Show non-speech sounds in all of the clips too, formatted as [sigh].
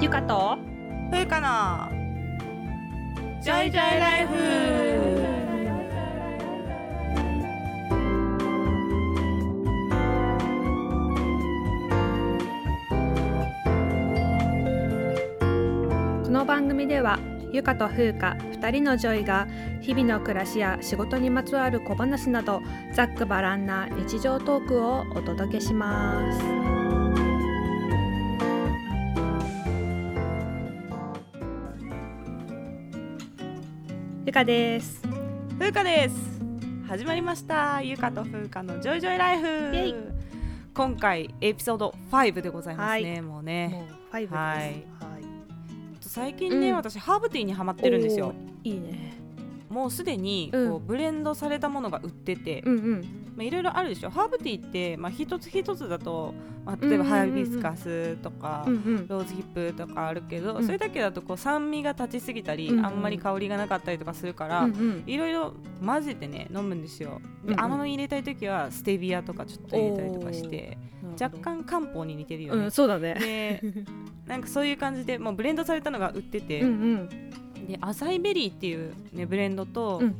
ゆかと？ふうかのジョイジョイライフ。この番組ではゆかとふうか2人の女医が日々の暮らしや仕事にまつわる小話などざっくばらんな日常トークをお届けしますゆかです。ふうかです。始まりました。ゆかとふうかのジョイジョイライフ。今回エピソード5でございますね、はい。もうね。もう5です。はい。はい。最近ね、うん。私ハーブティーにハマってるんですよ。いいね。もうすでにうん。こうブレンドされたものが売ってて、うんうんまあ、いろいろあるでしょ。ハーブティーって、まあ、一つ一つだと、まあ、例えばハイビスカスとか、うんうんローズヒップとかあるけど、うんそれだけだとこう酸味が立ちすぎたり、うんうんあんまり香りがなかったりとかするから、うんうんいろいろ混ぜてね飲むんですよ。で、うんうん甘み入れたい時はステビアとかちょっと入れたりとかして若干漢方に似てるよね、うんそうだね。で [laughs] なんかそういう感じでもうブレンドされたのが売ってて、うんうん。でアサイベリーっていう、ね、ブレンドと、うん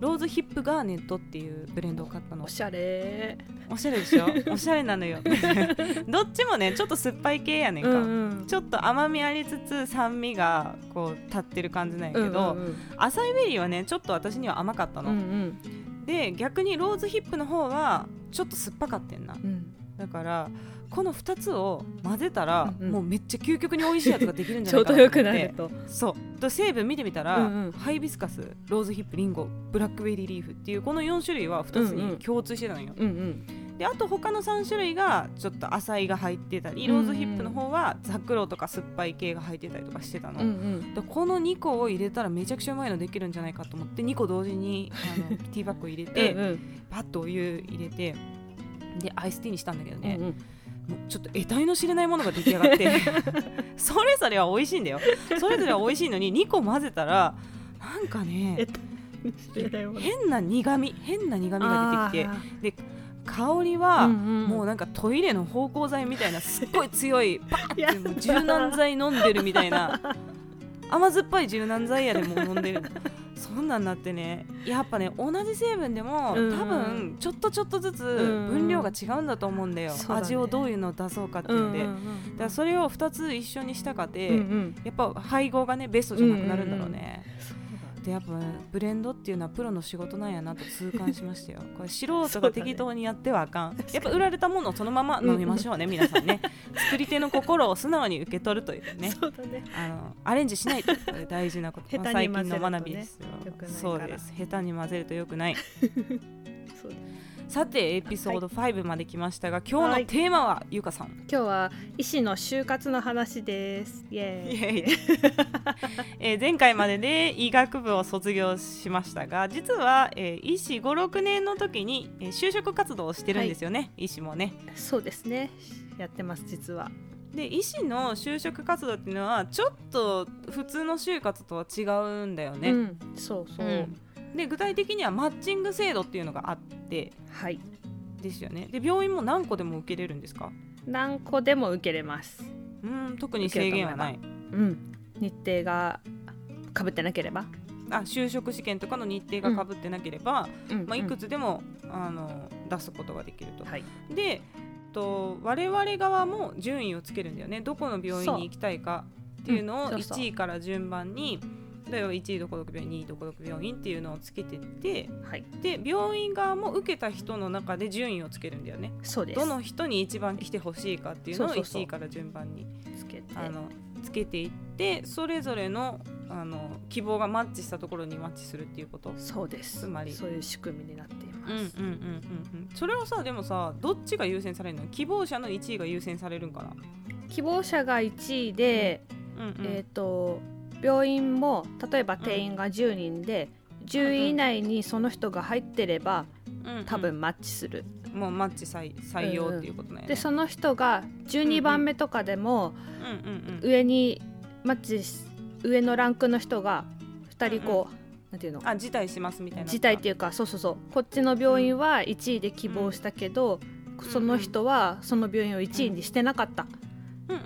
ローズヒップガーネットっていうブレンドを買ったの。おしゃれ。おしゃれでしょ？[laughs] おしゃれなのよ。[laughs] どっちもねちょっと酸っぱい系やねんか、んちょっと甘みありつつ酸味がこう立ってる感じなんやけど、うんうんアサイベリーはねちょっと私には甘かったの、うんうん。で逆にローズヒップの方はちょっと酸っぱかってんな。うん。だからこの2つを混ぜたら、うんうん。もうめっちゃ究極に美味しいやつができるんじちょうゃないかどなと思ってよくなると。そう。で成分見てみたら、うんうん。ハイビスカスローズヒップリンゴブラックベリーリーフっていうこの4種類は2つに共通してたのよ、うんうん。であと他の3種類がちょっと浅いが入ってたりローズヒップの方はザクロとか酸っぱい系が入ってたりとかしてたの、うんうん。でこの2個を入れたらめちゃくちゃうまいのできるんじゃないかと思って2個同時にあの [laughs] ティーバッグを入れて、うんうん。パッとお湯入れてでアイスティーにしたんだけどね、うんうんちょっと得体の知れないものが出来上がって [laughs] それぞれは美味しいんだよ。それぞれは美味しいのに2個混ぜたらなんかね変な苦味変な苦味が出てきて香りは、もうなんかトイレの芳香剤みたいなすっごい強いバーって柔軟剤飲んでるみたいな。甘酸っぱい柔軟剤やでもう飲んでるそんなんなってね。やっぱね同じ成分でも、うん多分ちょっとちょっとずつん分量が違うんだと思うんだよ、だね。味をどういうのを出そうかっていうので、だからそれを2つ一緒にしたかで、うんうん。やっぱ配合がねベストじゃなくなるんだろうね、でやっぱブレンドっていうのはプロの仕事なんやなと痛感しましたよ。[laughs] これ素人が適当にやってはあかん、やっぱ売られたものをそのまま飲みましょうね、皆さんね。[laughs] 作り手の心を素直に受け取るというね。そうだね。あのアレンジしないと大事なこと。最近の学びですよ。そうです。下手に混ぜるとよくない。[laughs] そうださてエピソード5まで来ましたが、今日のテーマはゆかさん。今日は医師の就活の話です。イエーイ。[laughs] えー前回までで医学部を卒業しましたが実は、えー医師56年の時に、えー就職活動をしてるんですよね、医師もね。そうですね。やってます実は。で医師の就職活動っていうのはちょっと普通の就活とは違うんだよね、うん。そうそう、うんで具体的にはマッチング制度っていうのがあってはい。ですよね。で病院も何個でも受けれるんですか？何個でも受けれます。うん特に制限はない。うん。日程がかぶってなければ、あ就職試験とかの日程がかぶってなければ、うんまあ、いくつでも、あの出すことができると。はい。でと我々側も順位をつけるんだよね。どこの病院に行きたいかっていうのをうんそうそう。1位から順番に例えば1位どこどこ病院2位どこどこ病院っていうのをつけてってはい。で病院側も受けた人の中で順位をつけるんだよね。そうです。どの人に一番来てほしいかっていうのをそうそうそう。1位から順番につけて。あのつけていってそれぞれのあの希望がマッチしたところにマッチするっていうこと？そうです。つまり。そういう仕組みになっています、うんうんうんうんうん。それはさでもさどっちが優先されるの？希望者の1位が優先されるんかな？希望者が1位で、うんうんえっ、と病院も例えば定員が10人で、10位以内にその人が入ってればうんうん。多分マッチする、もうマッチ採採用っていうことなんやね。でその人が12番目とかでもうんうんうん。上にマッチし上のランクの人が2人こう、なんていうの？あ辞退しますみたいな。辞退っていうかそうそうそう。こっちの病院は1位で希望したけど、その人はその病院を1位にしてなかった、っ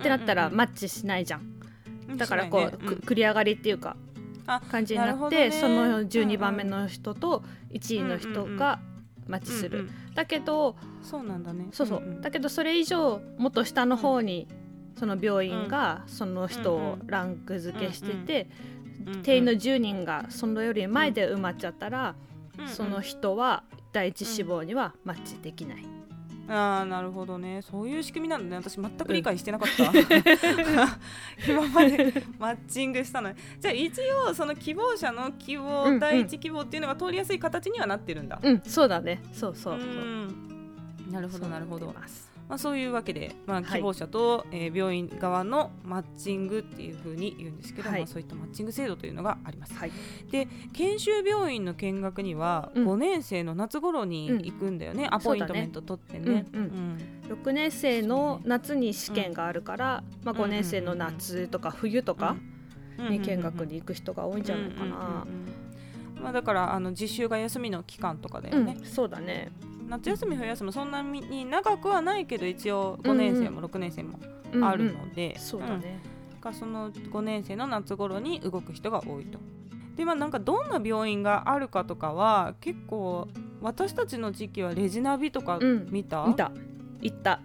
てなったらマッチしないじゃん、だからこう、繰り上がりっていうかあ感じになってその12番目の人と1位の人がマッチする、うんうんだけどそうなんだね。そうそう、んんだけどそれ以上もっと下の方にその病院がその人をランク付けしてて、うんうん定員の10人がそのより前で埋まっちゃったら、うんうん。その人は第一志望にはマッチできない。ああなるほどね。そういう仕組みなんだね。私全く理解してなかった、[laughs] 今までマッチングしたのに。じゃあ一応その希望者の希望、うんうん。第一希望っていうのが通りやすい形にはなってるんだ、うん、そうだね。そうそうそう。ん。なるほどなるほどまあ、そういうわけで、まあ、はい。希望者と、えー病院側のマッチングっていうふうに言うんですけど、はい。まあ、そういったマッチング制度というのがあります。はい。で研修病院の見学にはうん。5年生の夏頃に行くんだよね、アポイントメント取ってね。うんうん。うん。6年生の夏に試験があるから、まあ、5年生の夏とか冬とかに見学に行く人が多いんじゃないかな。うんうんうんうん。まあ、だからあの実習が休みの期間とかだよね、うん、そうだね。夏休み冬休みそんなに長くはないけど一応5年生も6年生もうんあるので、そうだね。その5年生の夏頃に動く人が多いと。でまあなんかどんな病院があるかとかは結構私たちの時期はレジナビとかうん見た、見た。行った。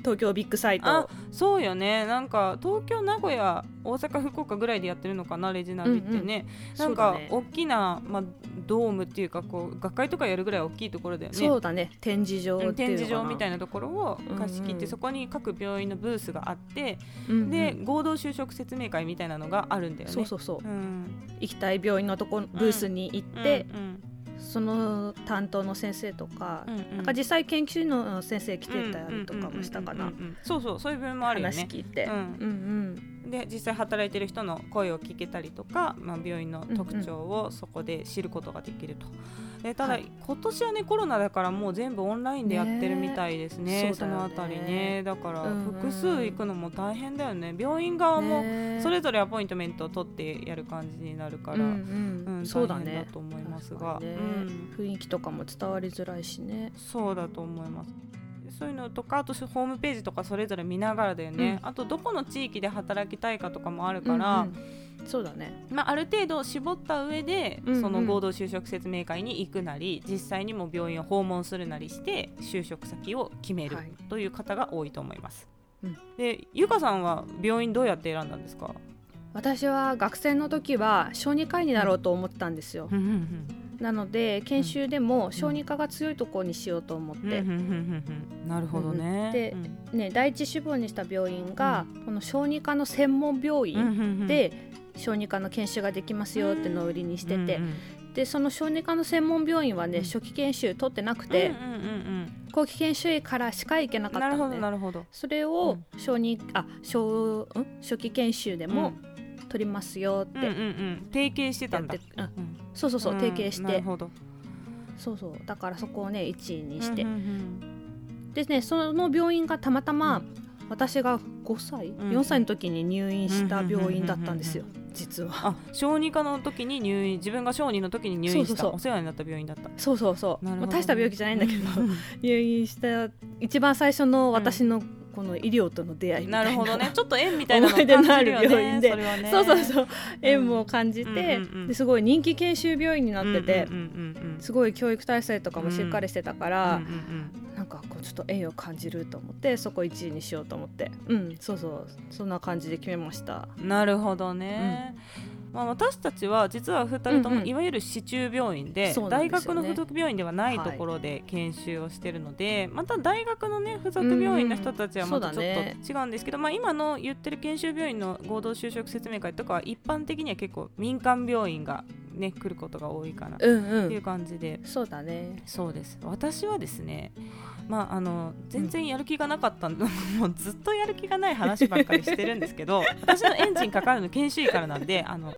東京ビッグサイあト。そうよねなんか東京名古屋大阪福岡ぐらいでやってるのかなレジナビってね、なんかそうだね大きな、まあ、ドームっていうかこう学会とかやるぐらい大きいところだよねそうだね。展示場。展示場みたいなところを貸し切って、うんうんそこに各病院のブースがあって、うんうんで合同就職説明会みたいなのがあるんだよね。そうそうそう。うん行きたい病院のとこブースに行って、うんその担当の先生とか、うんうん。なんか実際研究の先生来てたりとかもしたかな、うんうんうんうんそうそうそういう部分もあるよね。話聞いて、うんうん。で実際働いてる人の声を聞けたりとか、まあ、病院の特徴をそこで知ることができると。でただ、はい。今年はねコロナだからもう全部オンラインでやってるみたいですね。ね。そのあたりね。だから複数行くのも大変だよね。病院うん、側もねそれぞれアポイントメントを取ってやる感じになるから、うんうんうん。そうだね。だと思いますが、ね。うん。雰囲気とかも伝わりづらいしね。そうだと思います。そういうのとかあとホームページとかそれぞれ見ながらだよね、うあとどこの地域で働きたいかとかもあるから、うんうんそうだね。まあ、ある程度絞った上で、うんうん。その合同就職説明会に行くなり実際にも病院を訪問するなりして就職先を決めるはい。という方が多いと思います。うん。でゆかさんは病院どうやって選んだんですか、私は学生の時は小児科医になろうと思ってたんですよ、なので研修でも小児科が強いところにしようと思って、なるほどね。でね、第一志望にした病院が、この小児科の専門病院で小児科の研修ができますよってのを売りにしてて、でその小児科の専門病院はね、うん。初期研修取ってなくて、後期研修医からしか行けなかったなるほどのでなるほど。それを小児あ小ん？初期研修でも取りますよって。うんうんうん。提携してたんだ。やって。、うん。うん。そうそうそう、提携して。なるほど。そうそう。だからそこをね1位にして、うんうんでねその病院がたまたま、私が5歳、うん。4歳の時に入院した病院だったんですよ、う実は。あ小児科の時に入院自分が小児の時に入院したお世話になった病院だった。そうそうそう、まあ、大した病気じゃないんだけどうん。[laughs] 入院した一番最初の私のこの医療との出会いみたな、ないるほどね。ちょっと縁みたいなのを思い出のある病院で。ねそね。そうそうそう。縁も感じて、うんうんうんですごい人気研修病院になってて、うんうんうんうんすごい教育体制とかもしっかりしてたから、うんうんなんかこうちょっと縁を感じると思ってそこ1位にしようと思って。うん。そうそう。そんな感じで決めました。うんなるほどね、まあ、私たちは実は2人ともいわゆる市中病院で,、大学の付属病院ではないところで研修をしてるので、また大学のね付属病院の人たちはまたちょっと違うんですけど、まあ、今の言ってる研修病院の合同就職説明会とかは一般的には結構民間病院がね来ることが多いかなとうん。いう感じで、そうだね。そうです。私はですねまああの全然やる気がなかったの、もうずっとやる気がない話ばっかりしてるんですけど [laughs] 私のエンジンかかるの研修医からなんであの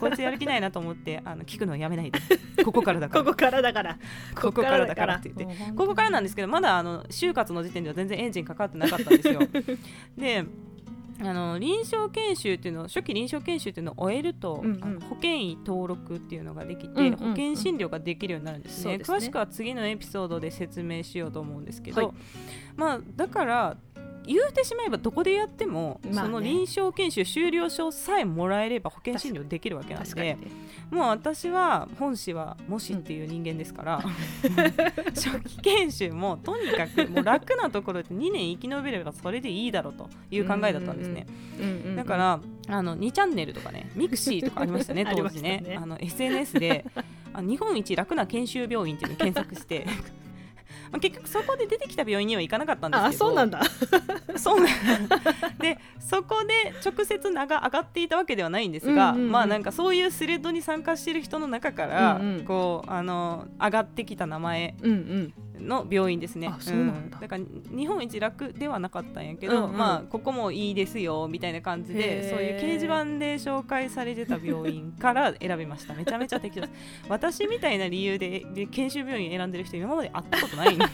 こいつやる気ないなと思ってあの聞くのやめないで。ここからだから。ここからだから。ここからだからって言って。ここからなんですけどまだあの就活の時点では全然エンジンかかってなかったんですよ。[laughs] であの臨床研修っていうのを初期臨床研修っていうのを終えると、うんうん。あの保険医登録っていうのができて、うんうんうん。保険診療ができるようになるんですね。ね。詳しくは次のエピソードで説明しようと思うんですけど、はい。まあだから言うてしまえばどこでやっても、まあね。その臨床研修終了証さえもらえれば保険診療できるわけなんでもう私は本誌はもしっていう人間ですから、[laughs] [laughs] 初期研修もとにかくもう楽なところで2年生き延びればそれでいいだろうという考えだったんですね。うんうんうんだからあの2チャンネルとかね mixi とかありましたね [laughs] 当時ね。ねあの SNS であ日本一楽な研修病院っていうのを検索してまあ結局そこで出てきた病院には行かなかったんですけど。あそうなんだ。[laughs] そうなん。[laughs] でそこで直接名が上がっていたわけではないんですが、うんうんうん。まあなんかそういうスレッドに参加している人の中から、うんうん。こうあの上がってきた名前うんうんの病院ですね。うなんだ。だから日本一楽ではなかったんやけど、うんうん。まあここもいいですよみたいな感じでそういう掲示板で紹介されてた病院から選びました。[laughs] めちゃめちゃ適当です。私みたいな理由でで研修病院選んでる人今まで会ったことないんで、ね、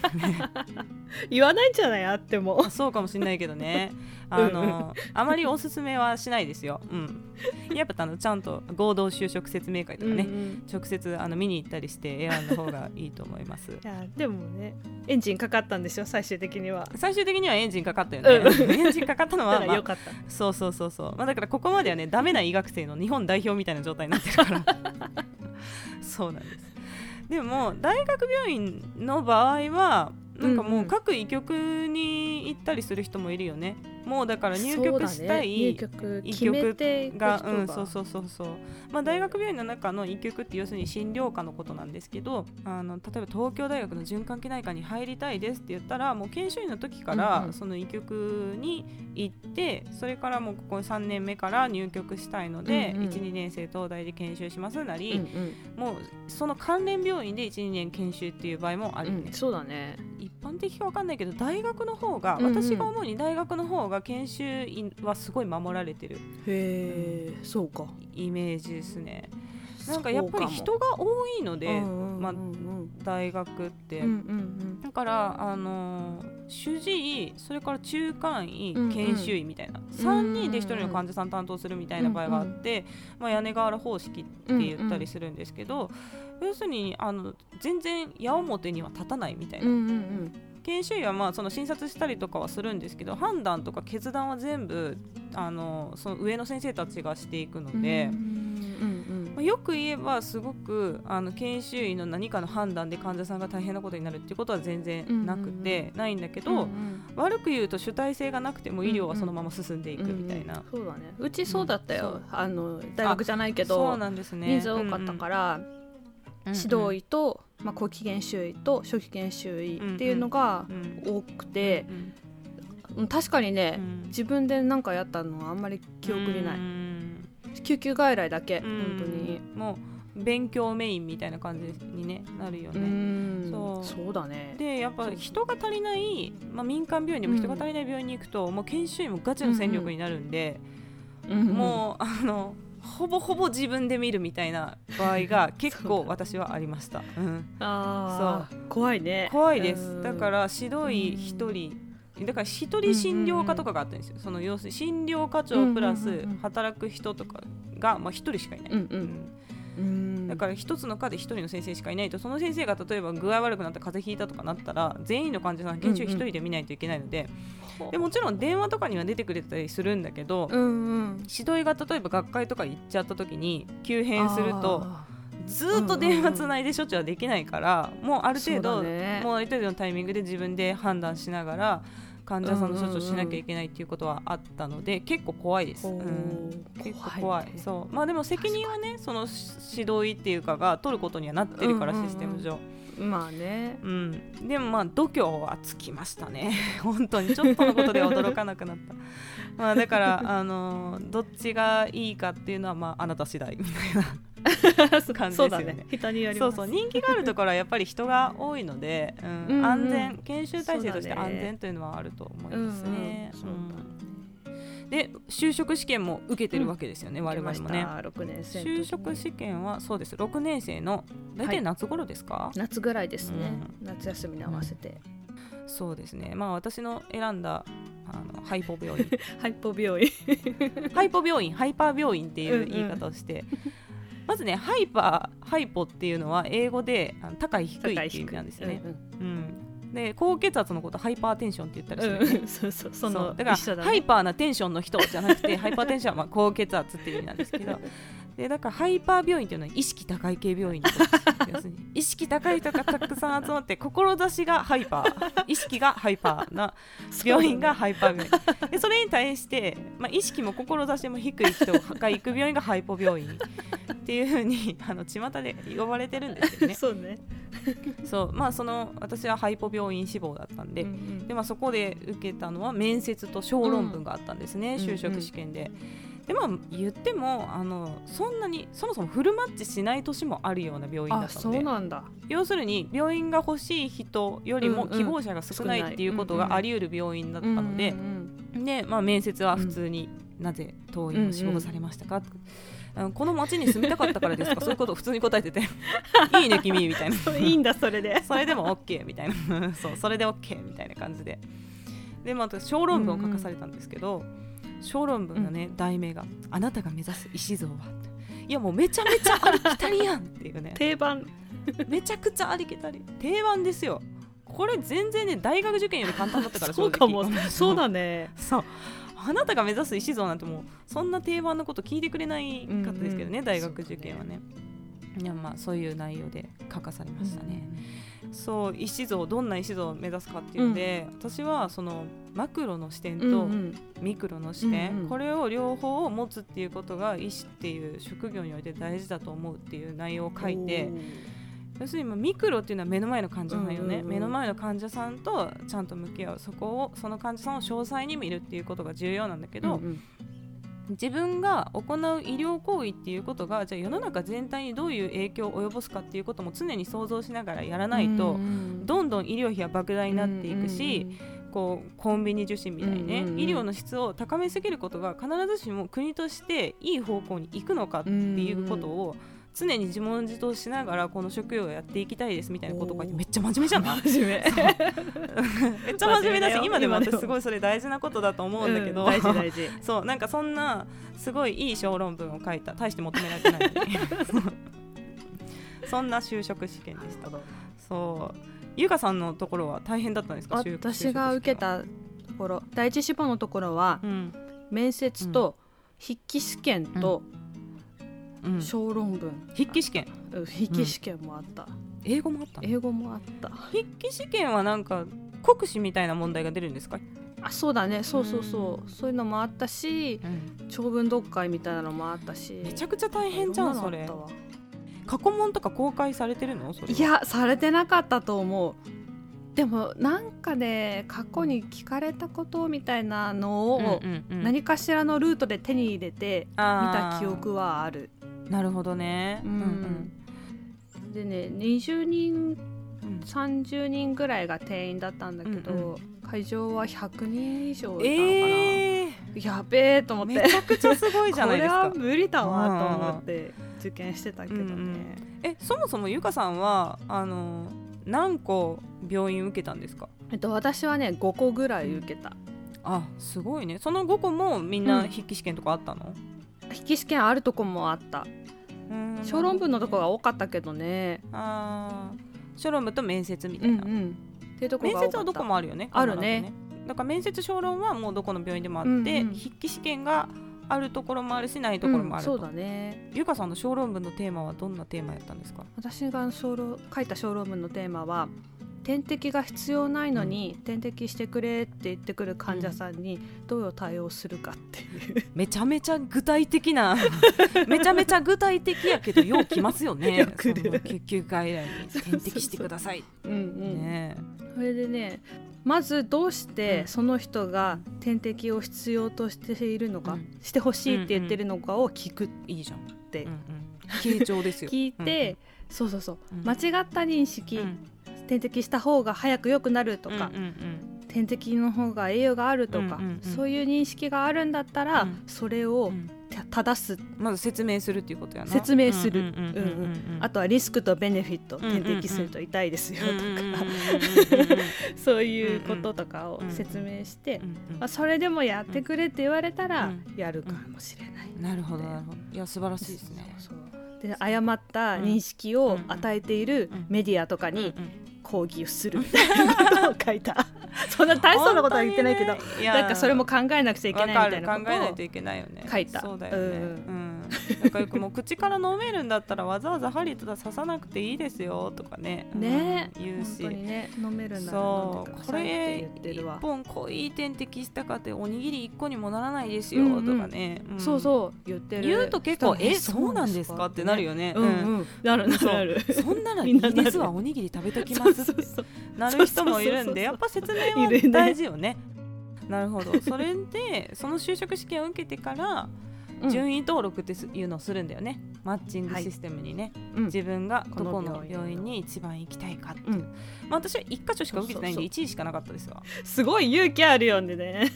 [laughs] 言わないんじゃないあっても。あそうかもしれないけどね。あのあまりおすすめはしないですよ、うん、やっぱあのちゃんと合同就職説明会とかね、うんうん。直接あの見に行ったりして選んだ方がいいと思います。いやでもね。エンジンかかったんでしょ最終的には。最終的にはエンジンかかったよね、うん。エンジンかかったのだは、[laughs] まあよかった、そうそうそうそう、まあ、だからここまではねダメな医学生の日本代表みたいな状態になってるから。[laughs] そうなんです。でも大学病院の場合はなんかうんうもうん。各医局に行ったりする人もいるよね、もうだから入局したい、医決めていく人が。が、うんそうそうそうそう。まあ大学病院の中の医局って要するに診療科のことなんですけどあの例えば東京大学の循環器内科に入りたいですって言ったらもう研修医の時から、うんうん。その医局に行ってそれからもうここ3年目から入局したいので、うんうん。12年生東大で研修しますなり、うんうん。もうその関連病院で12年研修っていう場合もあるよね、うんそうだね。一般的かわかんないけど大学の方が、うんうん。私が思うに大学の方が研修医はすごい守られてるへえそうか。イメージですね。なんかやっぱり人が多いので、まあ大学って、うんうんだからあのー主治医それから中間医、うんうん研修医みたいな。3人で1人の患者さん担当するみたいな場合があって、まあ、屋根瓦方式って言ったりするんですけど、要するにあの全然矢面には立たないみたいな、うんうんうん研修医はまあその診察したりとかはするんですけど判断とか決断は全部あのその上の先生たちがしていくので。うんまあよく言えばすごくあの研修医の何かの判断で患者さんが大変なことになるっていうことは全然なくて、ないんだけど、うんうん。悪く言うと主体性がなくても医療はそのまま進んでいくみたいな、うんうんそうだね。うちそうだったよ、うん。あの大学じゃないけそうどなんですね。人数多かったから、指導医と、まあ、後期研修医と初期研修医っていうのが多くて確かにね、うん。自分で何かやったのはあんまり記憶にない、うん。救急外来だけ、うん。本当に。もう勉強メインみたいな感じに、ね、なるようね、ん。そう。そうだね。でやっぱ人が足りない、まあ、民間病院でも人が足りない病院に行くと、もう研修医もガチの戦力になるんで、もうあのほぼほぼ自分で見るみたいな場合が [laughs] 結構私はありました、うん、あー怖いね。怖いです、うん。だから指導医1人。だから一人診療科とかがあったんですよ、その要するに診療課長プラス働く人とかが、まあ、1人しかいない、うんうん。うん。うんだから一つの科で一人の先生しかいないとその先生が例えば具合悪くなった風邪ひいたとかなったら全員の患者さん研修一人で見ないといけないので,、でもちろん電話とかには出てくれたりするんだけど、うんうん。指導医が例えば学会とか行っちゃった時に急変するとあずーっと電話つないで処置はできないから、もうある程度、だね。もうある程度のタイミングで自分で判断しながら患者さんの処置をしなきゃいけないっていうことはあったので、結構怖いです。ーう。ん。結構怖い。そう。まあでも責任はねその指導医っていうかが取ることにはなってるから、システム上、まあね。うん、でもまあ度胸はつきましたね。[laughs] 本当にちょっとのことで驚かなくなった。まあだから [laughs] あのどっちがいいかっていうのはまああなた次第みたいな [laughs] 感じですよね。ね。人によりそうそう。人気があるところはやっぱり人が多いので、うんうんうん。安全。研修体制として安全というのはあると思いうんますね。うんそうだね。うんで就職試験も受けてるわけですよね、我々もね。6年生の時に。就職試験はそうです。6年生の大体夏頃ですか、夏ぐらいですね、夏休みに合わせて、そうですね。まあ私の選んだあの hypo 病院。 hypo 病院。[laughs] hypo 病院 [laughs] hyper 病院っていう言い方をして、まずねハイパーハイポっていうのは英語であの高い低いっていう意味なんですよね。うん。うんで高血圧のこと hypertension って言ったりする、ね、うん、[laughs] そうそう。そのだから、ね。 hyper なテンションの人じゃなくてハイパーテンションはまあ高血圧っていう意味なんですけどでだからハイパー病院っていうのは意識高い系病院 [laughs] 意識高い人がたくさん集まって志がハイパー。[laughs] 意識がハイパーな病院がハイパー病院。[laughs] でそれに対して、まあ、意識も志も低い人が行く病院がハイポ病院。っていうふうにあの巷で呼ばれてるんですよね。そうね。そう。まあその私はハイポ病院志望だったんで、うんうん。でまあ、そこで受けたのは面接と小論文があったんですね、うん。就職試験で。でまあ言ってもあのそんなにそもそもフルマッチしない年もあるような病院だったので。うなんだ。要するに病院が欲しい人よりもうんうん希望者が少ないっていうことがあり得る病院だったので、うんうんでまあ、面接は普通に、なぜ当院を志望されましたか、あのこの町に住みたかったからですか？そういうことを普通に答えてて。[laughs] いいね君みたいな。そういいんだそれで。[laughs] それでも OK みたいな。[laughs] そうそれで OK みたいな感じで。でまた小論文を書かされたんですけど、小論文のね、題名が「あなたが目指す石像は」いやもうめちゃめちゃありきたりやんっていうね。定番。めちゃくちゃありきたり。定番ですよ。これ全然ね大学受験より簡単だったからそうかも。そうだね。そう。あなたが目指す石像なんてもうそんな定番のこと聞いてくれないかったですけどね、うん。うん。大学受験はね。いやまあそういう内容で書かされましたね、そう石像どんな石像を目指すかっていうので、私はそのマクロの視点うんとうん。ミクロの視点、うんうん。これを両方を持つっていうことが医師っていう職業において大事だと思うっていう内容を書いて要するにまあミクロっていうのは目の前の患者さんよね、うんうんうん。目の前の患者さんとちゃんと向き合う。そこをその患者さんを詳細に見るっていうことが重要なんだけど、うんうん自分が行う医療行為っていうことがじゃあ世の中全体にどういう影響を及ぼすかっていうことも常に想像しながらやらないと、うん。どんどん医療費は莫大になっていくし、こうコンビニ受診みたいにね、うんうんうん。医療の質を高めすぎることが必ずしも国としていい方向に行くのかっていうことを常に自問自答しながらこの職業をやっていきたいですみたいなことがおー。めっちゃ真面目じゃない？真面目。[laughs] めっちゃ真面目だし [laughs] 今でも私すごいそれ大事なことだと思うんだけど、う大事大事そうなんかそんなすごいいい小論文を書いた大して求められてないそんな就職試験でしたそうゆかさんのところは大変だったんですか就私が受け、たところ第一志望のところは就職試験は面接と筆記試験とうんうん、小論文、筆記試験。うん筆記試験もあった、英語もあったの？英語もあった。筆記試験はなんか国試みたいな問題が出るんですか、あそうだね。そうそうそう、そういうのもあったし長文読解みたいなのもあったし。めちゃくちゃ大変じゃんそれ。過去問とか公開されてるの？いやされてなかったと思う。でもなんかね過去に聞かれたことみたいなのを、うんうんうん。何かしらのルートで手に入れて見た記憶はあるなるほどね。うん。でね20人うん。30人ぐらいが定員だったんだけど、うん会場は100人以上いたのかな、えー、やべえと思って。めちゃくちゃすごいじゃないですか。これは無理だわと思って受験してたけどね、うんうん。えそもそもゆかさんはあの何個病院受けたんですか？えっと、私はね5個ぐらい受けた。あすごいね。その5個もみんな筆記試験とかあったの、筆記試験あるとこもあった。うん。小論文のとこが多かったけどね。あー。小論文と面接みたいな、うんうん。っていうとこ面接はどこもあるよね。あるね。必ずだから面接小論はもうどこの病院でもあって、うんうん。筆記試験があるところもあるしないところもあると、うんそうだね。ゆかさんの小論文のテーマはどんなテーマやったんですか？私が小論書いた小論文のテーマは点滴が必要ないのに、点滴してくれって言ってくる患者さんにどう対応するかっていう、めちゃめちゃ具体的な [laughs] めちゃめちゃ具体的やけどよう来ますよね。救急外来に。[laughs] 点滴してください。うんうん。ね。それでねまずどうしうてん。その人が点滴を必要としているのか、うん。してほしいって言ってるのかを聞くっいいじゃん、てうん。うん、ですよ。聞いて、そうそうそう、うん。間違った認識、うんうん点滴した方が早く良くなるとか、うんうん点滴の方が栄養があるとか、うんうんうんそういう認識があるんだったら、うん。それを正す。まず説明するっていうことやな。説明する。うんうんうんうんうんあとはリスクとベネフィット、うんうんうん点滴すると痛いですよとか、うんうんうんうんうん [laughs] そういうこととかを説明して、まあ、それでもやってくれって言われたらうん。やるかもしれない。なるほどなるほど。いや素晴らしいですね。で誤った認識を与えているうんメディアとかに、うんうん講義をする。と書いた。[laughs] そんな大層なことは言ってないけど、ね、[laughs] なんかそれも考えなくちゃいけないみたいなことを考えないといけないよね。書いた。そうだよね、うん、うんなんかよくもう口から飲めるんだったらわざわざ針とか刺さなくていいですよとかね。ね、うん、言うし。ね飲めるんだそう。これ一本濃い点滴したかっておにぎり一個にもならないですよ、とかね、うん、そうそう言ってる。言うと結構えそうなんですか？ってなるよね、うんうん、なるなるそんならいいですわおにぎり食べときますって。なる人もいるんでやっぱ説明は大事よね。なるほど。それでその就職試験を受けてから順位登録っていうのをするんだよね、マッチングシステムにね、はい、自分がどこの病院に一番行きたいかって、うん、まあ、私は1箇所しか受けてないんで1位しかなかったですわ。すごい勇気あるよね。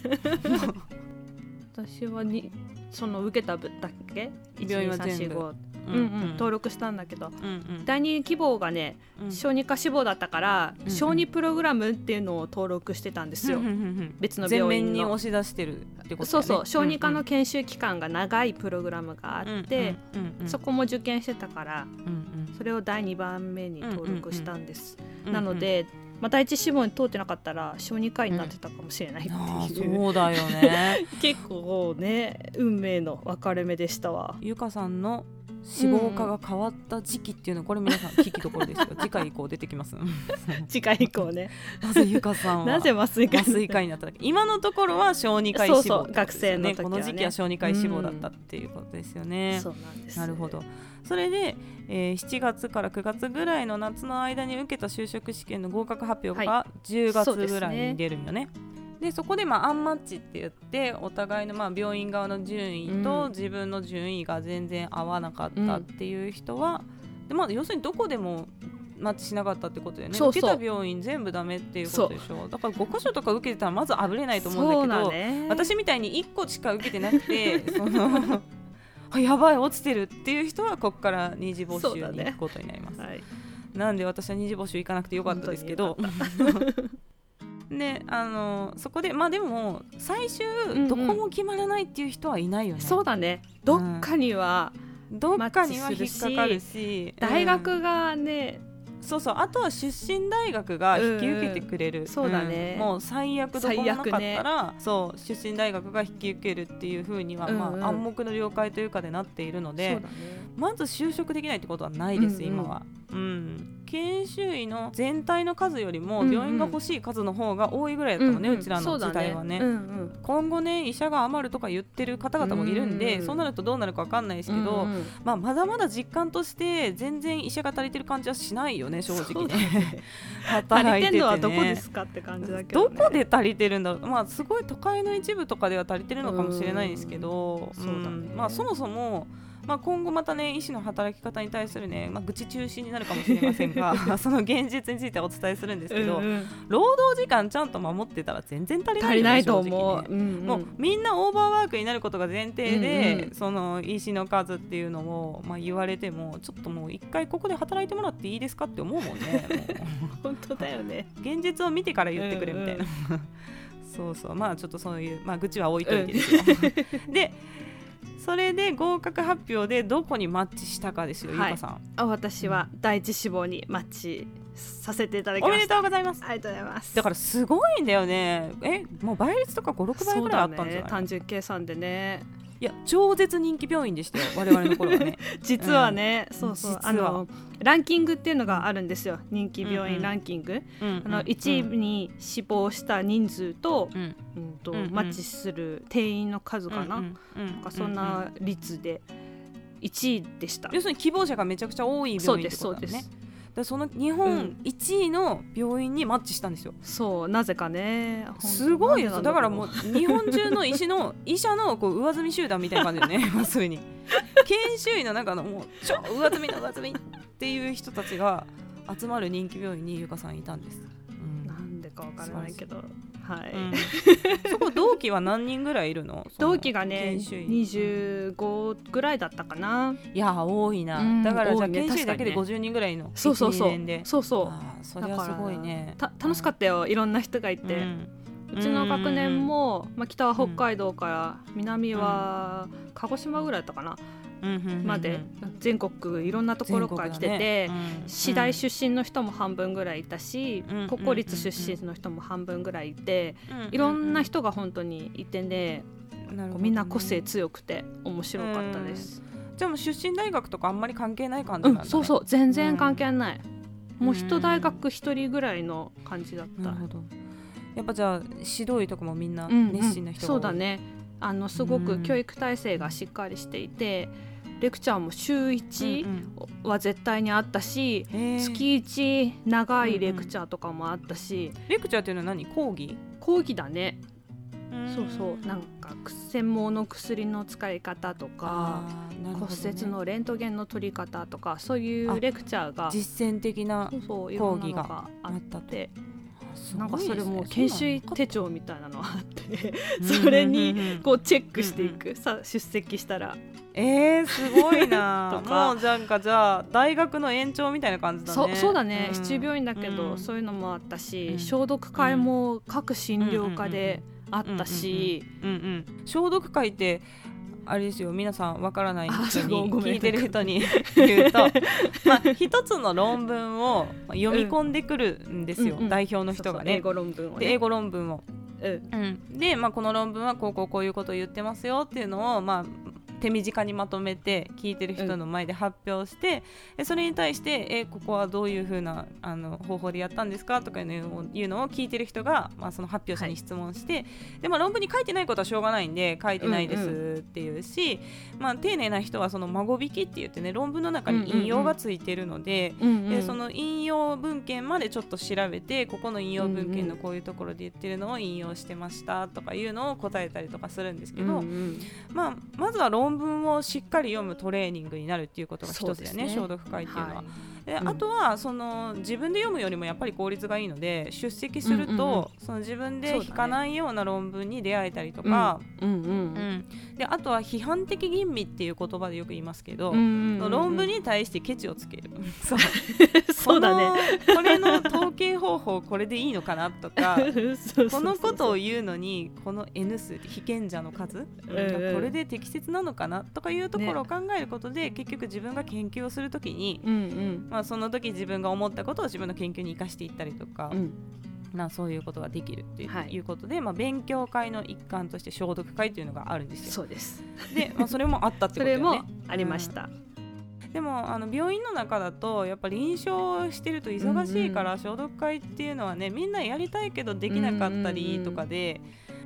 [laughs] 私はにその受けただけ？病院は全部登録したんだけど、第二希望がね、小児科志望だったから、小児プログラムっていうのを登録してたんですよ、別の病院に押し出してるそうそう。小児科の研修期間が長いプログラムがあって、そこも受験してたから、それを第2番目に登録したんです、なので、まあ、第一志望に通ってなかったら小児科医になってたかもしれないっていう、うん、そうだよね。[laughs] 結構ね運命の分かれ目でしたわ。ゆかさんの脂肪化が変わった時期っていうのこれ皆さん聞きどころですよ。[laughs] 次回以降出てきます。[laughs] 次回以降ね。なぜゆかさんはなぜ麻酔科麻酔科になった今のところは小児科医志望、ね、学生の時、ね、この時期は小児科医志望だったっていうことですよね、そうなんですなるほど。それで、えー、7月から9月ぐらいの夏の間に受けた就職試験の合格発表が10月ぐらいに出るんよね、はいでそこでまあアンマッチって言ってお互いのまあ病院側の順位と自分の順位が全然合わなかったっていう人は、うん、でまあ、要するにどこでもマッチしなかったってことだよね。受けた病院全部ダメっていうことでしょ。だから5箇所とか受けてたらまずあぶれないと思うんだけど、ね、私みたいに1個しか受けてなくて [laughs] そのやばい落ちてるっていう人はここから二次募集に行くことになります、ねはい、なんで私は二次募集行かなくてよかったですけど [laughs] であのそこでまあでも最終どこも決まらないっていう人はいないよね、うんうん、そうだね。どっかには、うん、どっかには引っかかるし。大学がね、そうそう。あとは出身大学が引き受けてくれる、うん、そうだね、うん、もう最悪どこもなかったら、ね、そう出身大学が引き受けるっていうふうには、うんうん、まあ、暗黙の了解というかでなっているので、ね、まず就職できないってことはないです、今は。うん研修医の全体の数よりも病院が欲しい数の方が多いぐらいだったのね、うんうん、うちらの時代はね、ねうんうん、今後ね医者が余るとか言ってる方々もいるんで、うんうん、そうなるとどうなるか分かんないですけど、うんうん、まあ、まだまだ実感として全然医者が足りてる感じはしないよね正直ね。[laughs] 働いてて、ね、のはどこですかって感じだけど、ね、どこで足りてるんだろう。まあすごい都会の一部とかでは足りてるのかもしれないですけど、そうだね、まあそもそもまあ、今後またね医師の働き方に対するね、まあ、愚痴中心になるかもしれませんが [laughs] その現実についてお伝えするんですけど、うんうん、労働時間ちゃんと守ってたら全然足りない、ね、ないと思う、ね。うんうん、もうみんなオーバーワークになることが前提で、うんうん、その医師の数っていうのを、まあ、言われてもちょっともう一回ここで働いてもらっていいですかって思うもんね [laughs] 本当だよね。現実を見てから言ってくれみたいな、うんうん、[laughs] そうそう。まあちょっとそういう、まあ、愚痴は置いといてですよ、うん、でそれで合格発表でどこにマッチしたかですよ、はい、ゆかさん。あ私は第一志望にマッチさせていただきました。おめでとうございます。ありがとうございます。だからすごいんだよね。えもう倍率とか56倍ぐらいあったんじゃない、ね、単純計算でねいや超絶人気病院でしたよ [laughs] 我々の頃はね。実はね、うん、そうそうあのランキングっていうのがあるんですよ人気病院ランキング、うんうん、あの1位に死亡した人数と,、うん。うんとマッチする定員の数かな、うんうん、かそんな率で。1位でした。要するに希望者がめちゃくちゃ多い病院ってことだねそうですでその日本1位の病院にマッチしたんですよ、そうなぜかね。すごいですだからもう日本中の医師の医者のこう上積み集団みたいな感じでね。[laughs] 要するに。研修医の中のもう超上積みの上積みっていう人たちが集まる人気病院にゆかさんいたんです、うん、なんでかわからないけどはい、うん、[laughs] そこ同期は何人ぐらいいるの？同期がね25ぐらいだったかな。いや多いな、うん、だからじゃあ研修医だけで50人ぐらいのそうそうそう。そうそう。それはすごいね。楽しかったよいろんな人がいて、うん。うちの学年も、まあ、北は北海道から南は鹿児島ぐらいだったかなまで全国いろんなところから来てて、私大出身の人も半分ぐらいいたし、国公立出身の人も半分ぐらいいて、いろんな人が本当にいてね、みんな個性強くて面白かったです。じゃあもう出身大学とかあんまり関係ない感じなんだ、ね。うん、そうそう全然関係ない、うん、もう一大学一人ぐらいの感じだった、なるほど。やっぱじゃあ指導医とかもみんな熱心な人が、うんうん、そうだね。あのすごく教育体制がしっかりしていて、レクチャーも週1は絶対にあったし、うんうん、月1長いレクチャーとかもあったし、うんうん、レクチャーっていうのは何？講義？講義だね。そうそう。なんか専門の薬の使い方とか、ね、骨折のレントゲンの取り方とかそういうレクチャーが実践的な講義があった。って。なんかそれも研修手帳みたいなのがあって。それにこうチェックしていく、さ出席したら。えー、すごいな。[laughs] もうなんかじゃあ大学の延長みたいな感じだね。そそうだね、うん、市中病院だけど、うん、そういうのもあったし、うん、消毒会も各診療科であったし、うんうん、消毒会ってあれですよ皆さんわからない人に聞いてる人に [laughs] 言うと [laughs] まあ一つの論文を読み込んでくるんですよ、うんうん、代表の人がね。英語論文を、ね、英語論文を。うん、で、まあ、この論文はこうこうこういうことを言ってますよっていうのを、まあ、手短にまとめて聞いてる人の前で発表して、うん、それに対してえここはどういうふうなあの方法でやったんですか？とかいうのをいうのを聞いてる人が、まあ、その発表者に質問して、はい、でまあ、論文に書いてないことはしょうがないんで書いてないですっていうし、うん。うん、まあ、丁寧な人はその孫引きって言ってね論文の中に引用がついてるのでうんうんうん、でその引用文献までちょっと調べてここの引用文献のこういうところで言ってるのを引用してましたとかいうのを答えたりとかするんですけど、うんうん、まあ、まずは論文をしっかり読むトレーニングになるっていうことが一つだよね、ね、消毒会っていうのは。はいで、うん、あとはその自分で読むよりもやっぱり効率がいいので出席すると、その自分で引かないような論文に出会えたりとか、うん。うんうん、であとは批判的吟味っていう言葉でよく言いますけど、論文に対してケチをつける。そう。[laughs] そうだね。これの統計方法これでいいのかなとか [laughs] このことを言うのにこの N 数被験者の数、これで適切なのかなとかいうところを考えることで、ね、結局自分が研究をするときに、うんうんまあ、その時自分が思ったことを自分の研究に生かしていったりとか、うん、なそういうことができるっていうはい、いうことで、まあ、勉強会の一環として消毒会というのがあるんですよ。そうですで、まあ、それもあったってことよね。[laughs] それもありました。うん、でもあの病院の中だとやっぱり臨床してると忙しいから消毒会っていうのはねみんなやりたいけどできなかったりとかで、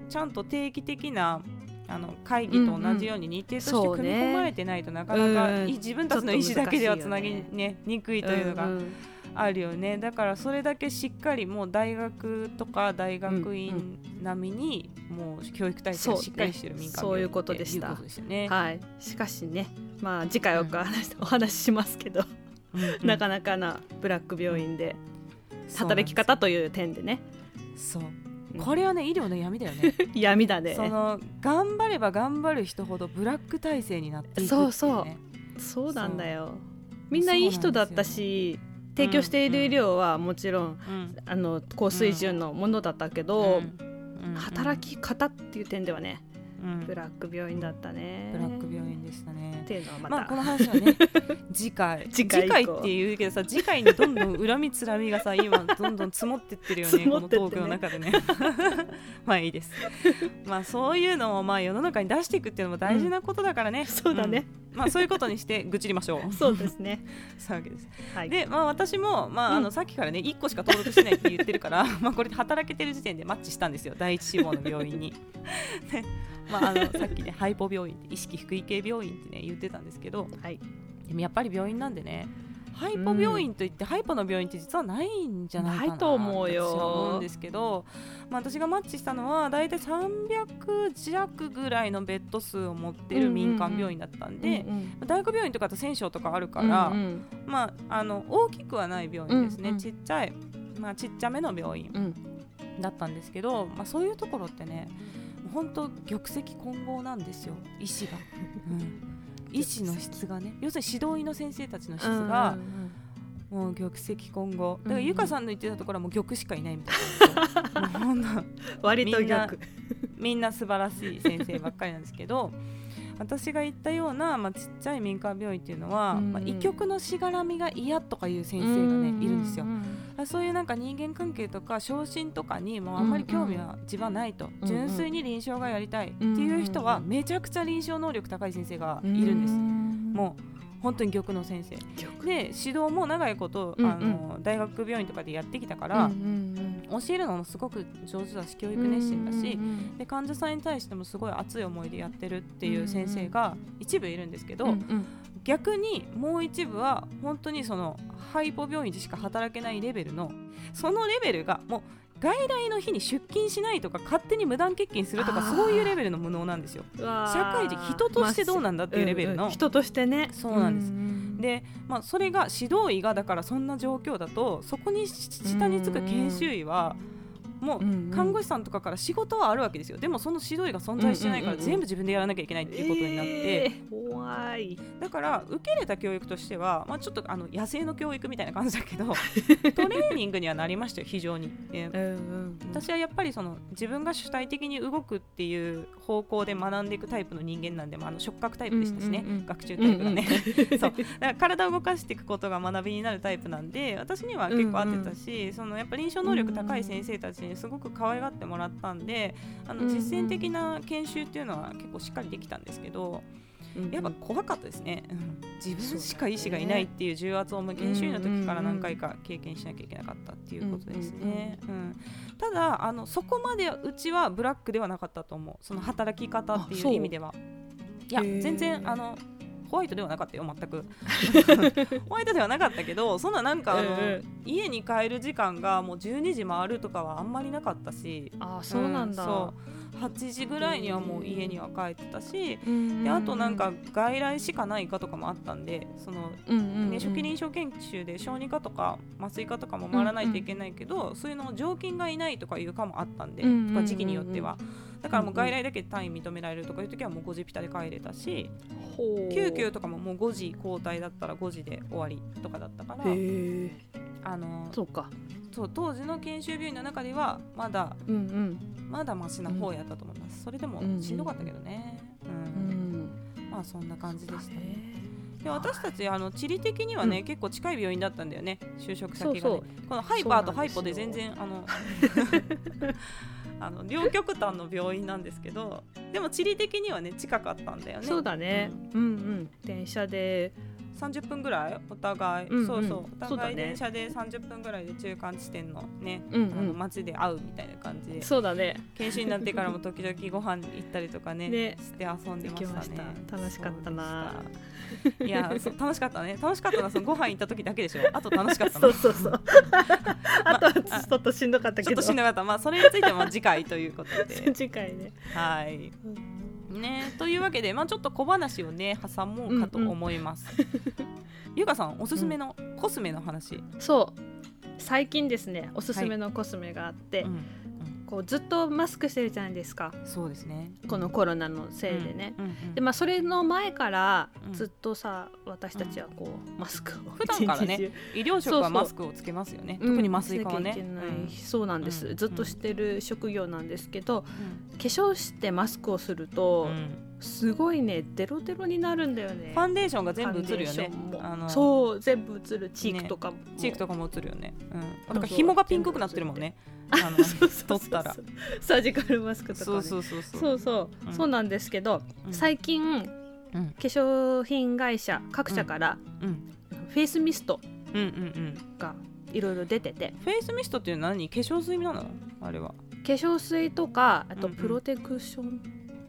ちゃんと定期的なあの会議と同じように日程として組み込まれてないとなかなか、ね、自分たちの意思だけではつなぎ、ね、にくいというのが。あるよね。だからそれだけしっかりもう大学とか大学院並みにもう教育体制がしっかりしてる民間そういうことでした、ね、はい、しかしねまあ次回お話,、お話ししますけど、なかなかなブラック病院で働き方という点でね。そうこれはね医療の闇だよね。[laughs] 闇だね。その頑張れば頑張る人ほどブラック体制になっていく、ね、そうそう。そうなんだよ。みんないい人だったし提供している医療はもちろん、うん、あの高水準のものだったけど、うん、働き方っていう点ではねブラック病院だったね。ブラック病院でしたね。っていうのはまた、まあ、この話はね [laughs] 次回。次回っていうけどさ次回にどんどん恨みつらみがさ [laughs] 今どんどん積もってってるよねね。このトークの中でね。[laughs] まあいいです。まあそういうのをまあ世の中に出していくっていうのも大事なことだからね、うん、そうだね、まあそういうことにして愚痴りましょう。そうですね。そういうわけです、はい、でまあ私もまああの、さっきからね1個しか登録しないって言ってるからまあこれで働けてる時点でマッチしたんですよ。第一志望の病院にまあ、あのさっきね [laughs] ハイポ病院って意識福井系病院ってね言ってたんですけど、はい、でもやっぱり病院なんでねハイポ病院といって、うん、ハイポの病院って実はないんじゃないかなと思うよ思うんですけど、まあ、私がマッチしたのは大体300弱ぐらいのベッド数を持ってる民間病院だったんで、うんうん、大学病院とかと戦床とかあるから、うんうん、まあ、あの大きくはない病院ですね、うんうん、ちっちゃい、まあ、ちっちゃめの病院だったんですけど、まあ、そういうところってね本当玉石混合なんですよ医師が、[laughs] うん、医師の質がね要するに指導医の先生たちの質が、もう玉石混合。だからゆかさんの言ってたところはもう玉しかいないみたいな [laughs] 割と玉。みんな素晴らしい先生ばっかりなんですけど私が言ったような、まあ、ちっちゃい民間病院っていうのは、うん。うんまあ、医局のしがらみが嫌とかいう先生がね、いるんですよ。う。そういうなんか人間関係とか昇進とかにもうあんまり興味は自分はないと、うん。純粋に臨床がやりたい。っていう人はめちゃくちゃ臨床能力高い先生がいるんです、もう本当に玉の先生。うで指導も長いこと、うんうん。あの大学病院とかでやってきたか、からうん教えるのもすごく上手だし教育熱心だし、で患者さんに対してもすごい熱い思いでやってるっていう先生が一部いるんですけど、うんうん。逆にもう一部は本当にそのハイポ病院でしか働けないレベルのそのレベルがもう外来の日に出勤しないとか勝手に無断欠勤するとかそういうレベルの無能なんですよ。社会人人としてどうなんだっていうレベルの。まあんん。人としてね。そうなんです。んで、まあ、それが指導医がだからそんな状況だとそこに下につく研修医はうんうんう看護師さんとかから仕事はあるわけですよ。でもその指導医が存在してないからうんうんうんうん。全部自分でやらなきゃいけないっていうことになって、えー怖い。だから受け入れた教育としては、まあ、ちょっとあの野生の教育みたいな感じだけど [laughs] トレーニングにはなりましたよ非常に。えうんうん私はやっぱりその自分が主体的に動くっていう方向で学んでいくタイプの人間なんで、まあ、あの触覚タイプでしたしね、うんうんうん学習タイプがね、[laughs] そう。だから体を動かしていくことが学びになるタイプなんで私には結構合ってたし、そのやっぱ臨床能力高い先生たちにすごく可愛がってもらったんであのうんうん。実践的な研修っていうのは結構しっかりできたんですけど。うんやっぱ怖かったですね、う [laughs] ん自分しか医師がいないっていう重圧を研修医の時から何回か経験しなきゃいけなかったっていうことですね、うんただあのそこまでうちはブラックではなかったと思う。その働き方っていうう。意味では。いや全然あのホワイトではなかったよ全く。[laughs] ホワイトではなかったけどそんななんかあの、うんうん。家に帰る時間がもう12時回るとかはあんまりなかったし。あそうなんだ、そう。8時ぐらいにはもう家には帰ってたし、うんうんうんであとなんか外来しかないかとかもあったんでその、うんうんうん。ね、初期臨床研修で小児科とか麻酔科とかも回らないといけないけど、そういうの常勤がいないとかいう科もあったんで、うんうんうんうん。とか時期によってはだからもう外来だけ単位認められるとかいう時はもう5時ピタで帰れたし救急とかももう5時交代だったら5時で終わりとかだったからあのそうか。そう当時の研修病院の中ではまだうんうん。まだマシな方やったと思います、それでもしんどかったけどね、ううん。んまあそんな感じでしたね。ね。で私たちあの地理的にはね、うん。結構近い病院だったんだよね。就職先がね。このハイパーとハイポで全然あの [laughs] あの両極端の病院なんですけどでも地理的にはね近かったんだよね。そうだね。うん。うん電車で30分ぐらい？お互い、うんうん。そうそう。お互い電車で30分ぐらいで中間地点のね、うん。あのうん街で会うみたいな感じで。そうだね。研修になってからも時々ご飯行ったりとかねね。して遊んでましたね。行きました。楽しかったな。いやそう楽しかったね。楽しかったのはそのご飯行った時だけでしょ。あと楽しかったの。そうそうそう。[laughs] あとはちょっとしんどかったけど。ちょっとしんどかった。まあそれについては次回ということで。[laughs] 次回ね。はいね。というわけでまあちょっと小話をね挟もうかと思います、[laughs] ゆかさんおすすめのコスメの話、そう。最近ですねおすすめのコスメがあって、うんこうずっとマスクしてるじゃないですか。そうですね。このコロナのせいでね、うんうんうんでまあそれの前からうん。ずっとさ、私たちはこうマスクを [laughs] 普段からね [laughs] 医療職はマスクをつけますよね。うん。特に麻酔科はね。そうなんです、うん。ずっとしてる職業なんですけど、うん。化粧してマスクをすると、うん。すごいねデロデロになるんだよね。ファンデーションが全部映るよね。そう全部映る。チークとかも、チークとかも映るよね、うん、そう。なんか紐がピンクくなってるもんねあの [laughs] そうそうそう取ったら。サージカルマスクとか、ね、そうそうそうそう。そうそう。うん。そうなんですけど、うん。最近うん。化粧品会社各社からうん。フェイスミストがいろいろ出てて。フェイスミストって何？化粧水なの？あれは。化粧水とかあとプロテクション、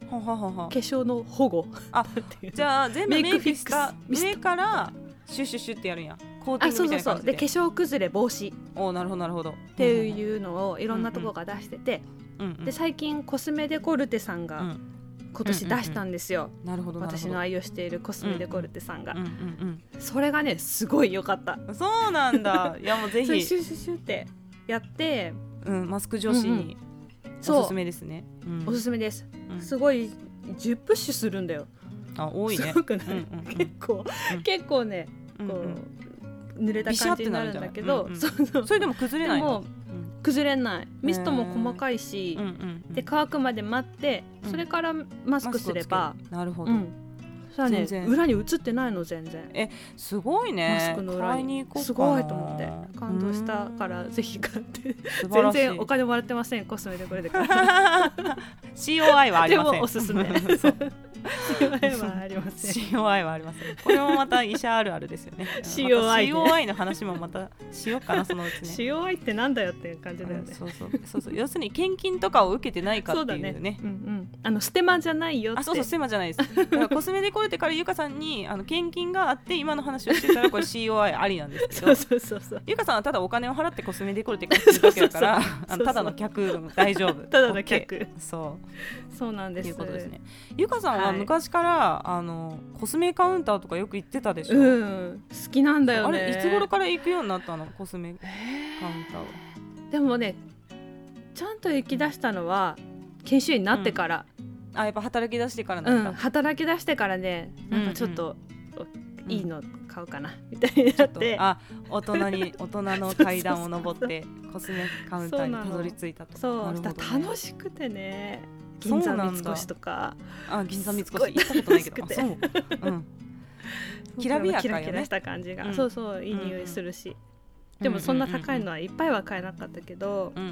化粧の保護。あじゃあ全部メイクフィックスしたミスト。上からシュッシュッシュってやるんや。コーティあングそうそうそうみたいな感じで。で化粧崩れ防止。っおーなるほどなるほど。っていうのをいろんなところが出してて、うんうんで最近コスメデコルテさんがうん。今年出したんですよ、なるほど私の愛用しているコスメデコルテさんが、うんうんそれがねすごい良かった。うんそうなんだ。[laughs] いやもうぜひ。シュシュシュってやってうんマスク女子にそうおすすめですねうんおすすめです、うんすごい10プッシュするんだよあ多いねすごくない、うんうんうん結構、うん結構ねこう、うんうん濡れた感じになるんだけど、ビシャってなるんうそう。それでも崩れないのでも崩れない。ミストも細かいし、うんうんうん。で乾くまで待ってうん。それからマスクすれば。なるほど、うん。それはね。裏に映ってないの全然。えすごいね。マスクの裏に。すごいと思って。感動したからぜひ買って。全然お金もらってません。コスメでこれで買って [laughs] COI はありません。おすすめ [laughs] [laughs] COI はありません。[laughs] COI はありませんこれもまた医者あるあるですよね。COI, COI の話もまたしようかなそのうちね。[laughs] COI ってなんだよっていう感じだよね、うん、そうそうそうそう。要するに献金とかを受けてないかっていうね。うね、うんうん、あのステマじゃないよあそうそうステマじゃないです。だからコスメデコルテからゆかさんにあの献金があって今の話をしてたらこれ COI ありなんですけど。そうそうそうゆかさんはただお金を払ってコスメデコルテ買ってるだけだからただの客大丈夫。ただの客。そう。そうなんです。いうことですね。ゆかさんは昔から、はい、あのコスメカウンターとかよく行ってたでしょ、うん、好きなんだよね。あれいつ頃から行くようになったの？コスメカウンターはでもねちゃんと行き出したのは研修医になってから、うん、あやっぱ働き出してからなんうん、働き出してからねなんかちょっと、うん、いいの買うかな。みたいになって。あ大人に大人の [laughs] 階段を上ってコスメカウンターにたどり着いたと。そう、ね、楽しくてね銀座三越とか。あ銀座三越行ったことないけど。そう、うん、[laughs] きらびやかよね。キラキラした感じが、うん、そうそういい匂いするし、でもそんな高いのはいっぱいは買えなかったけど、うんうん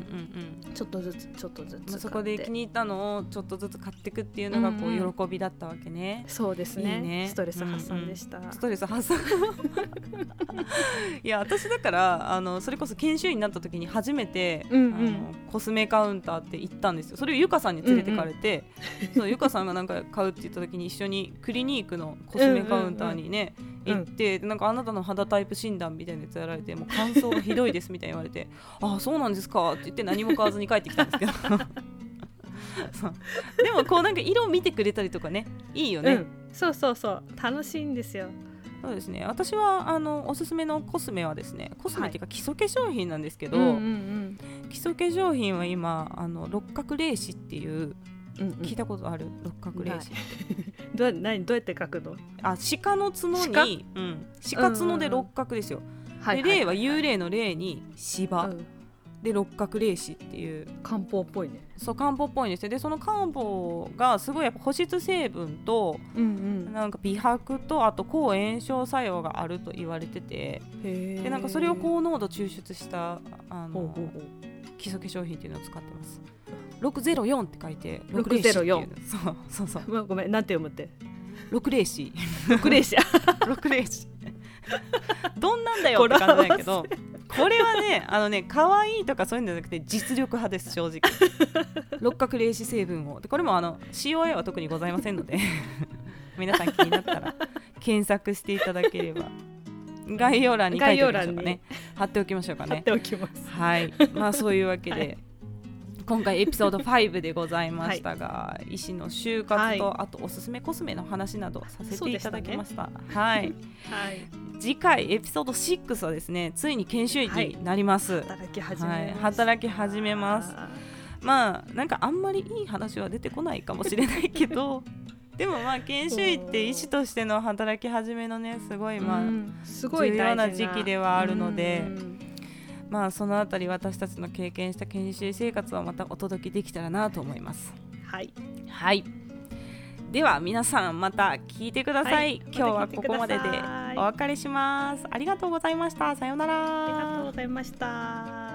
うん、ちょっとずつちょっとずつそこで気に入ったのをちょっとずつ買っていくっていうのがこう、うん喜びだったわけね。そうですね、ね、ストレス発散でした、うんうん、ストレス発散。[laughs] いや私だからあのそれこそ研修医になった時に初めて、うんうん、あのコスメカウンターって行ったんですよ。それをゆかさんに連れてかれて、うんうん、そうゆかさんがなんか買うって言った時に一緒にクリニークのコスメカウンターにね、うんうんうん行って、うん、なんかあなたの肌タイプ診断みたいなやつやられてもう感想がひどいですみたいに言われて [laughs] ああそうなんですかって言って何も買わずに帰ってきたんですけど。[laughs] でもこうなんか色を見てくれたりとかねいいよね、うん、そうそうそう。楽しいんですよ。そうですね。私はあのおすすめのコスメはですねコスメっていうか基礎化粧品なんですけど、はいうんうんうん、基礎化粧品は今あの六角霊子っていううんうん、聞いたことある？六角霊子 [laughs] どう何？どうやって書くの？あ鹿の角に鹿,、うん、鹿角で六角ですよ、で霊は幽霊の霊に芝、うん、で六角霊子っていう。漢方っぽいね。そう漢方っぽいんですよ。でその漢方がすごいやっぱ保湿成分と、うんうん、なんか美白とあと抗炎症作用があると言われてて。でなんかそれを高濃度抽出したあの基礎化粧品っていうのを使ってます604って書いて604そうそうそう。ごめんなんて読むって？六霊子六霊子 [laughs] 六どんなんだよって感じだけどこれはねあのね可愛いとかそういうんじゃなくて実力派です正直。六角霊子成分を。でこれもあの COA は特にございませんので [laughs] 皆さん気になったら検索していただければ。概要欄に書いておきましょうかね。貼っておきましょうかね。貼っておきます。はい。まあそういうわけで、はい今回エピソード5でございましたが、はい、医師の就活と、はい、あとおすすめコスメの話などさせていただきました。ね、はい、はい、次回エピソード6はですねついに研修医になります。働き始め、はい、働き始めます。まあなんかあんまりいい話は出てこないかもしれないけど。[laughs] でもまあ研修医って医師としての働き始めのねすごいまあ、重要な時期ではあるので、まあそのあたり私たちの経験した研修生活をまたお届けできたらなと思います。はい。はい。では皆さんまた聞いてください、はい、今日はここまででお別れします。ありがとうございました。さようなら。ありがとうございました